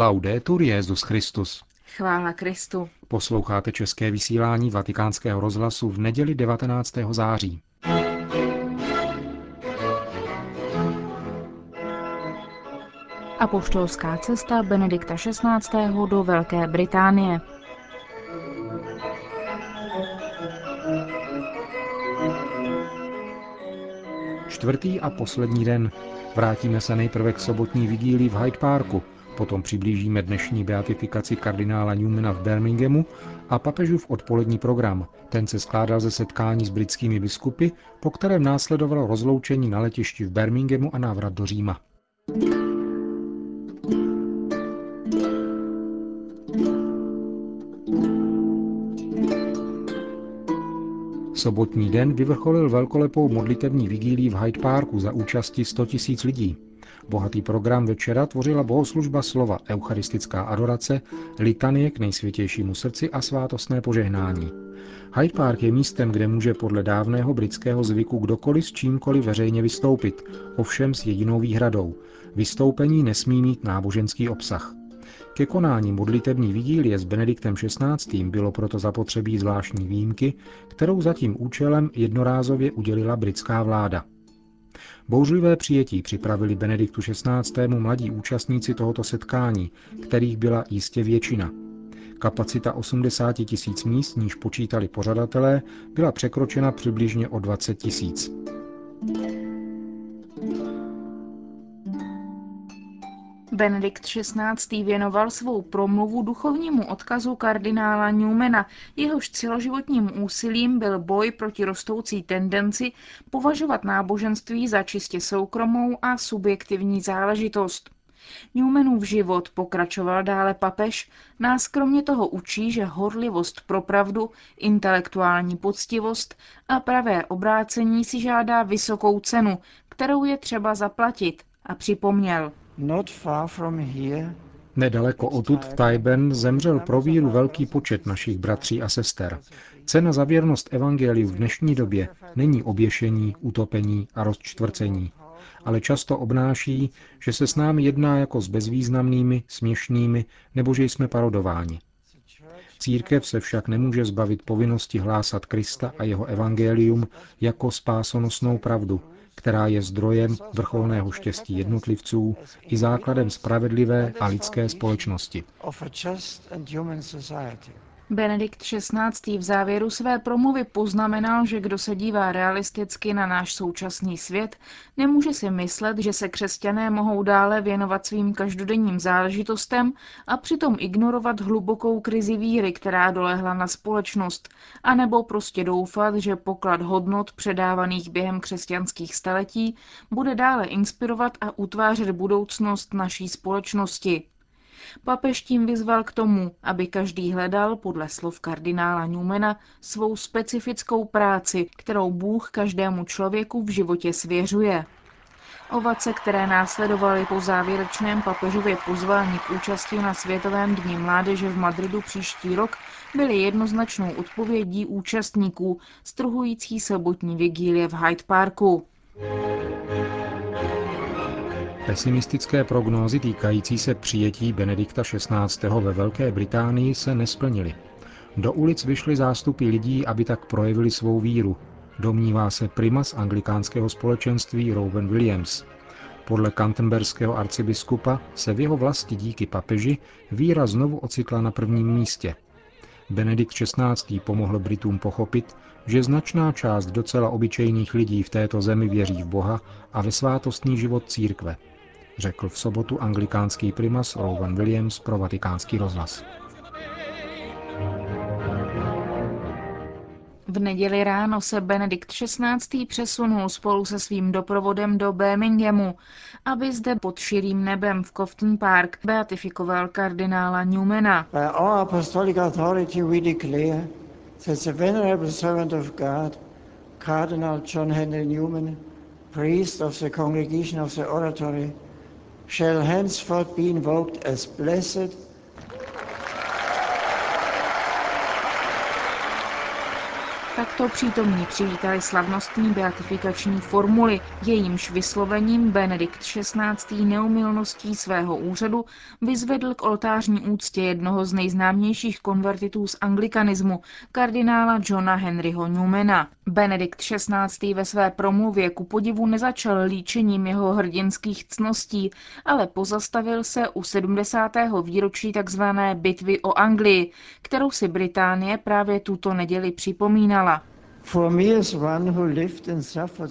Laudetur Jezus Christus. Chvála Kristu. Posloucháte české vysílání Vatikánského rozhlasu v neděli 19. září. Apoštolská cesta Benedikta XVI. do Velké Británie. Čtvrtý a poslední den. Vrátíme se nejprve k sobotní vigílii v Hyde Parku, potom přiblížíme dnešní beatifikaci kardinála Newmana v Birminghamu a papežův odpolední program. Ten se skládal ze setkání s britskými biskupy, po kterém následovalo rozloučení na letišti v Birminghamu a návrat do Říma. Sobotní den vyvrcholil velkolepou modlitevní vigílí v Hyde Parku za účasti 100 000 lidí. Bohatý program večera tvořila bohoslužba slova, eucharistická adorace, litanie k nejsvětějšímu srdci a svátostné požehnání. Hyde Park je místem, kde může podle dávného britského zvyku kdokoliv s čímkoliv veřejně vystoupit, ovšem s jedinou výhradou. Vystoupení nesmí mít náboženský obsah. Ke konání modlitební vigílie s Benediktem XVI. bylo proto zapotřebí zvláštní výjimky, kterou za tím účelem jednorázově udělila britská vláda. Bouřlivé přijetí připravili Benediktu XVI. mladí účastníci tohoto setkání, kterých byla jistě většina. Kapacita 80 tisíc míst, níž počítali pořadatelé, byla překročena přibližně o 20 tisíc. Benedikt XVI. věnoval svou promluvu duchovnímu odkazu kardinála Newmana. Jehož celoživotním úsilím byl boj proti rostoucí tendenci považovat náboženství za čistě soukromou a subjektivní záležitost. Newmanův život, pokračoval dále papež, nás kromě toho učí, že horlivost pro pravdu, intelektuální poctivost a pravé obrácení si žádá vysokou cenu, kterou je třeba zaplatit, a připomněl. Nedaleko odtud v Tajben zemřel pro víru velký počet našich bratří a sester. Cena za věrnost evangeliu v dnešní době není oběšení, utopení a rozčtvrcení, ale často obnáší, že se s námi jedná jako s bezvýznamnými, směšnými nebo že jsme parodováni. Církev se však nemůže zbavit povinnosti hlásat Krista a jeho evangelium jako spásonosnou pravdu, která je zdrojem vrcholného štěstí jednotlivců i základem spravedlivé a lidské společnosti. Benedikt XVI. v závěru své promluvy poznamenal, že kdo se dívá realisticky na náš současný svět, nemůže si myslet, že se křesťané mohou dále věnovat svým každodenním záležitostem a přitom ignorovat hlubokou krizi víry, která dolehla na společnost, anebo prostě doufat, že poklad hodnot předávaných během křesťanských staletí bude dále inspirovat a utvářet budoucnost naší společnosti. Papež tím vyzval k tomu, aby každý hledal podle slov kardinála Newmana svou specifickou práci, kterou Bůh každému člověku v životě svěřuje. Ovace, které následovaly po závěrečném papežově pozvání k účasti na Světovém dní mládeže v Madridu příští rok, byly jednoznačnou odpovědí účastníků strhující sobotní vigílie v Hyde Parku. Pesimistické prognózy týkající se přijetí Benedikta XVI. ve Velké Británii se nesplnily. Do ulic vyšly zástupy lidí, aby tak projevili svou víru, domnívá se primas anglikánského společenství Rowan Williams. Podle kantemberského arcibiskupa se v jeho vlasti díky papeži víra znovu ocitla na prvním místě. Benedikt XVI. pomohl Britům pochopit, že značná část docela obyčejných lidí v této zemi věří v Boha a ve svátostný život církve – řekl v sobotu anglikánský primas Rowan Williams pro vatikánský rozhlas. V neděli ráno se Benedikt XVI. přesunul spolu se svým doprovodem do Birminghamu, aby zde pod širým nebem v Cofton Park beatifikoval kardinála Newmana. Cardinal John Henry Newman, priest of the Congregation of the Oratory, shall henceforth be invoked as blessed. Takto přítomní přivítali slavnostní beatifikační formuly, jejímž vyslovením Benedikt XVI. neumilností svého úřadu vyzvedl k oltářní úctě jednoho z nejznámějších konvertitů z anglikanismu, kardinála Johna Henryho Newmana. Benedikt XVI. ve své promluvě ku podivu nezačal líčením jeho hrdinských cností, ale pozastavil se u 70. výročí tzv. bitvy o Anglii, kterou si Británie právě tuto neděli připomínala.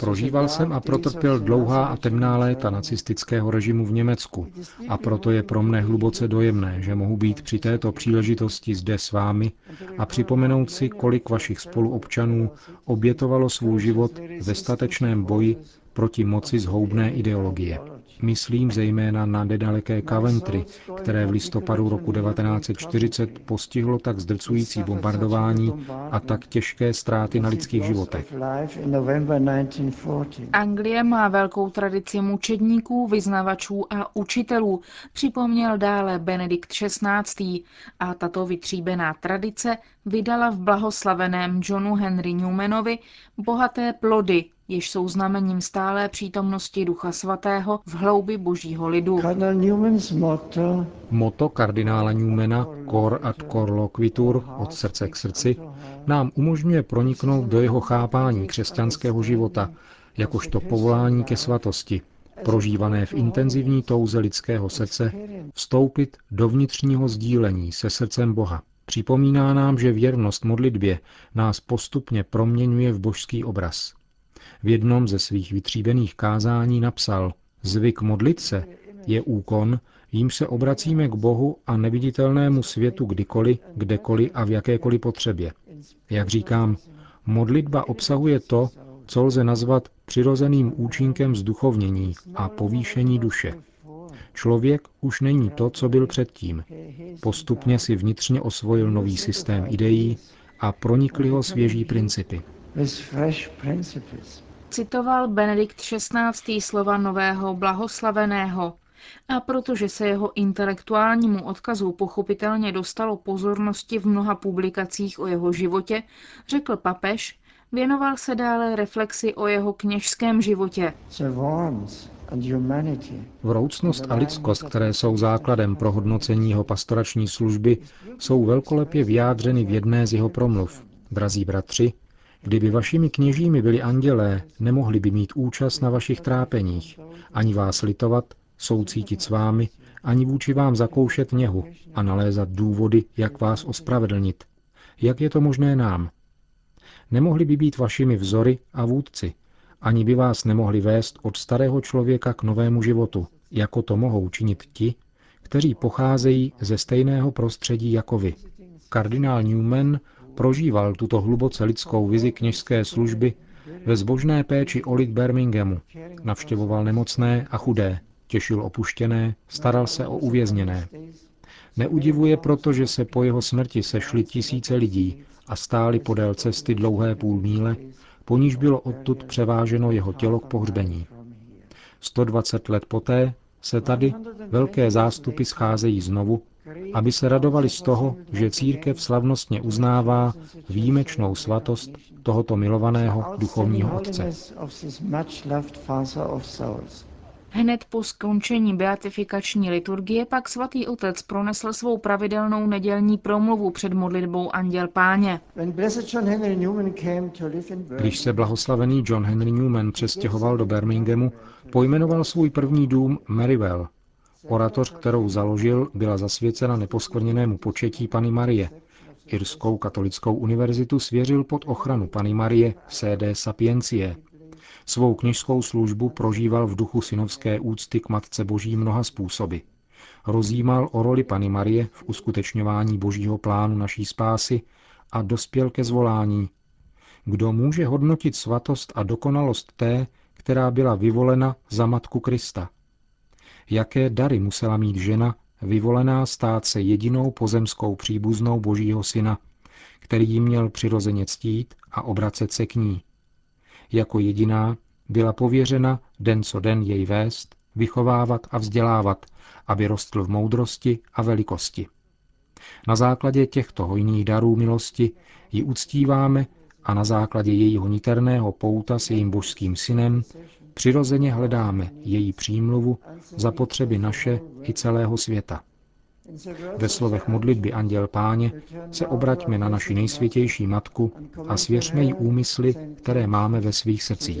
Prožíval jsem a protrpěl dlouhá a temná léta nacistického režimu v Německu a proto je pro mne hluboce dojemné, že mohu být při této příležitosti zde s vámi a připomenout si, kolik vašich spoluobčanů obětovalo svůj život ve statečném boji proti moci zhoubné ideologie. Myslím zejména na nedaleké Coventry, které v listopadu roku 1940 postihlo tak zdrcující bombardování a tak těžké ztráty na lidských životech. Anglie má velkou tradici mučedníků, vyznavačů a učitelů, připomněl dále Benedikt XVI. A tato vytříbená tradice vydala v blahoslaveném Johnu Henry Newmanovi bohaté plody, jež jsou znamením stálé přítomnosti Ducha Svatého v hloubi božího lidu. Moto kardinála Newmana Cor ad cor loquitur od srdce k srdci nám umožňuje proniknout do jeho chápání křesťanského života, jakožto povolání ke svatosti, prožívané v intenzivní touze lidského srdce, vstoupit do vnitřního sdílení se srdcem Boha. Připomíná nám, že věrnost modlitbě nás postupně proměňuje v božský obraz. V jednom ze svých vytříbených kázání napsal, zvyk modlit se je úkon, jím se obracíme k Bohu a neviditelnému světu kdykoliv, kdekoliv a v jakékoliv potřebě. Jak říkám, modlitba obsahuje to, co lze nazvat přirozeným účinkem zduchovnění a povýšení duše. Člověk už není to, co byl předtím. Postupně si vnitřně osvojil nový systém ideí a pronikly ho svěží principy. Citoval Benedikt XVI. slova nového blahoslaveného. A protože se jeho intelektuálnímu odkazu pochopitelně dostalo pozornosti v mnoha publikacích o jeho životě, řekl papež, věnoval se dále reflexi o jeho kněžském životě. Vroucnost a lidskost, které jsou základem pro hodnocení jeho pastorační služby, jsou velkolepě vyjádřeny v jedné z jeho promluv. Drazí bratři, kdyby vašimi kněžími byli andělé, nemohli by mít účast na vašich trápeních, ani vás litovat, soucítit s vámi, ani vůči vám zakoušet něhu a nalézat důvody, jak vás ospravedlnit. Jak je to možné nám? Nemohli by být vašimi vzory a vůdci, ani by vás nemohli vést od starého člověka k novému životu, jako to mohou činit ti, kteří pocházejí ze stejného prostředí jako vy. Kardinál Newman prožíval tuto hluboce lidskou vizi kněžské služby ve zbožné péči o lid Birminghamu. Navštěvoval nemocné a chudé, těšil opuštěné, staral se o uvězněné. Neudivuje proto, že se po jeho smrti sešly tisíce lidí a stáli podél cesty dlouhé půl míle, po níž bylo odtud převáženo jeho tělo k pohřbení. 120 let poté se tady velké zástupy scházejí znovu, aby se radovali z toho, že církev slavnostně uznává výjimečnou svatost tohoto milovaného duchovního otce. Hned po skončení beatifikační liturgie pak svatý otec pronesl svou pravidelnou nedělní promluvu před modlitbou Anděl Páně. Když se blahoslavený John Henry Newman přestěhoval do Birminghamu, pojmenoval svůj první dům Maryville. Oratoř, kterou založil, byla zasvěcena neposkvrněnému početí Pany Marie. Irskou katolickou univerzitu svěřil pod ochranu Pany Marie CD Sapiencie, Svou kněžskou službu prožíval v duchu synovské úcty k Matce Boží mnoha způsoby. Rozjímal o roli Pany Marie v uskutečňování božího plánu naší spásy a dospěl ke zvolání. Kdo může hodnotit svatost a dokonalost té, která byla vyvolena za Matku Krista? Jaké dary musela mít žena, vyvolená stát se jedinou pozemskou příbuznou Božího syna, který ji měl přirozeně ctít a obracet se k ní? jako jediná byla pověřena den co den jej vést, vychovávat a vzdělávat, aby rostl v moudrosti a velikosti. Na základě těchto hojných darů milosti ji uctíváme a na základě jejího niterného pouta s jejím božským synem přirozeně hledáme její přímluvu za potřeby naše i celého světa. Ve slovech modlitby Anděl Páně se obraťme na naši nejsvětější matku a svěřme jí úmysly, které máme ve svých srdcích.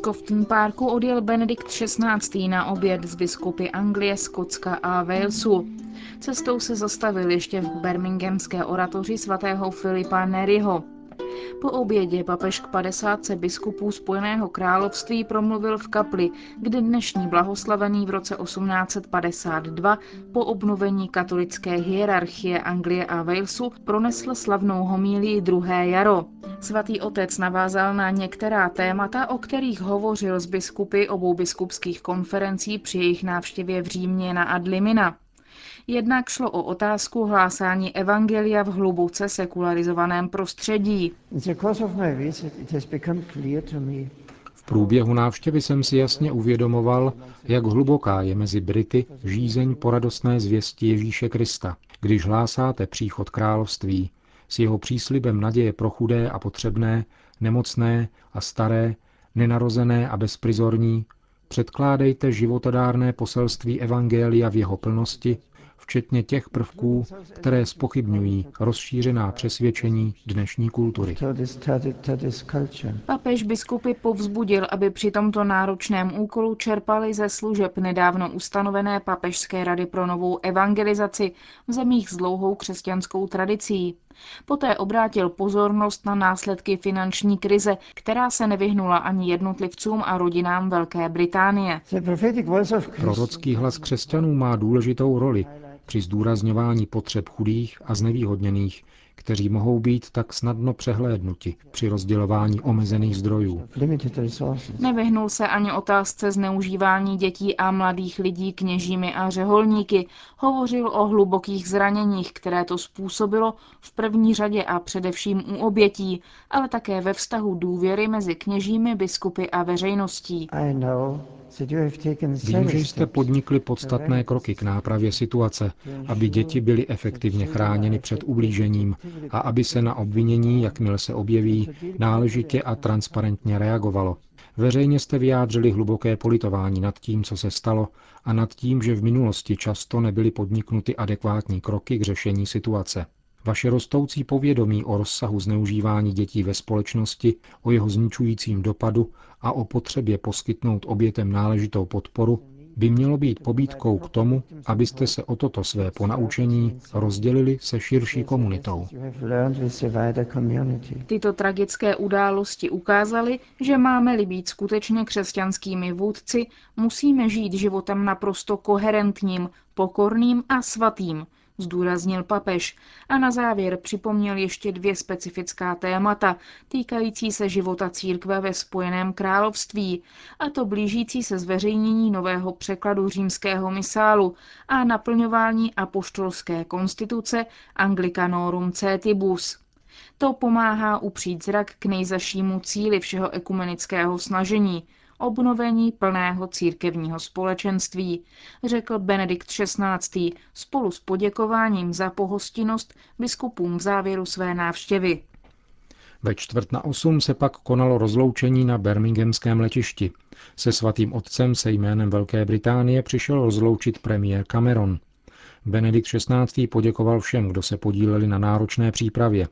Z Cofton Parku odjel Benedikt XVI. na oběd z biskupy Anglie, Skotska a Walesu. Cestou se zastavil ještě v birminghamské oratoři svatého Filipa Neryho. Po obědě papež k 50 biskupů Spojeného království promluvil v kapli, kde dnešní blahoslavený v roce 1852 po obnovení katolické hierarchie Anglie a Walesu pronesl slavnou homílii druhé jaro. Svatý otec navázal na některá témata, o kterých hovořil s biskupy obou biskupských konferencí při jejich návštěvě v Římě na Adlimina. Jednak šlo o otázku hlásání evangelia v hluboce sekularizovaném prostředí. V průběhu návštěvy jsem si jasně uvědomoval, jak hluboká je mezi Brity žízeň poradostné zvěsti Ježíše Krista, když hlásáte příchod království. S jeho příslibem naděje pro chudé a potřebné, nemocné a staré, nenarozené a bezprizorní, předkládejte životodárné poselství Evangelia v jeho plnosti včetně těch prvků, které spochybňují rozšířená přesvědčení dnešní kultury. Papež biskupy povzbudil, aby při tomto náročném úkolu čerpali ze služeb nedávno ustanovené Papežské rady pro novou evangelizaci v zemích s dlouhou křesťanskou tradicí. Poté obrátil pozornost na následky finanční krize, která se nevyhnula ani jednotlivcům a rodinám Velké Británie. Prorocký hlas křesťanů má důležitou roli při zdůrazňování potřeb chudých a znevýhodněných, kteří mohou být tak snadno přehlédnuti při rozdělování omezených zdrojů. Nevyhnul se ani otázce zneužívání dětí a mladých lidí kněžími a řeholníky. Hovořil o hlubokých zraněních, které to způsobilo v první řadě a především u obětí, ale také ve vztahu důvěry mezi kněžími, biskupy a veřejností. Vím, že jste podnikli podstatné kroky k nápravě situace, aby děti byly efektivně chráněny před ublížením a aby se na obvinění, jakmile se objeví, náležitě a transparentně reagovalo. Veřejně jste vyjádřili hluboké politování nad tím, co se stalo a nad tím, že v minulosti často nebyly podniknuty adekvátní kroky k řešení situace. Vaše rostoucí povědomí o rozsahu zneužívání dětí ve společnosti, o jeho zničujícím dopadu a o potřebě poskytnout obětem náležitou podporu by mělo být pobídkou k tomu, abyste se o toto své ponaučení rozdělili se širší komunitou. Tyto tragické události ukázaly, že máme-li být skutečně křesťanskými vůdci, musíme žít životem naprosto koherentním, pokorným a svatým, zdůraznil papež a na závěr připomněl ještě dvě specifická témata týkající se života církve ve Spojeném království, a to blížící se zveřejnění nového překladu římského misálu a naplňování apoštolské konstituce Anglicanorum Cetibus. To pomáhá upřít zrak k nejzašímu cíli všeho ekumenického snažení, obnovení plného církevního společenství, řekl Benedikt XVI. spolu s poděkováním za pohostinnost biskupům v závěru své návštěvy. Ve čtvrt na osm se pak konalo rozloučení na Birminghamském letišti. Se svatým otcem se jménem Velké Británie přišel rozloučit premiér Cameron. Benedikt XVI. poděkoval všem, kdo se podíleli na náročné přípravě.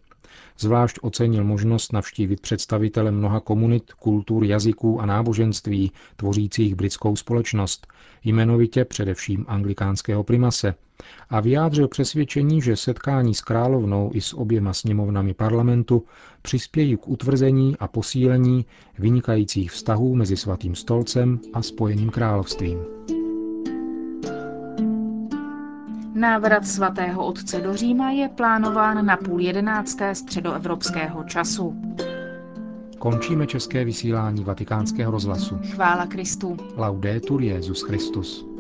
Zvlášť ocenil možnost navštívit představitele mnoha komunit, kultur, jazyků a náboženství tvořících britskou společnost, jmenovitě především anglikánského primase, a vyjádřil přesvědčení, že setkání s královnou i s oběma sněmovnami parlamentu přispějí k utvrzení a posílení vynikajících vztahů mezi Svatým stolcem a Spojeným královstvím. Návrat svatého otce do Říma je plánován na půl jedenácté středoevropského času. Končíme české vysílání vatikánského rozhlasu. Chvála Kristu. Laudetur Jezus Christus.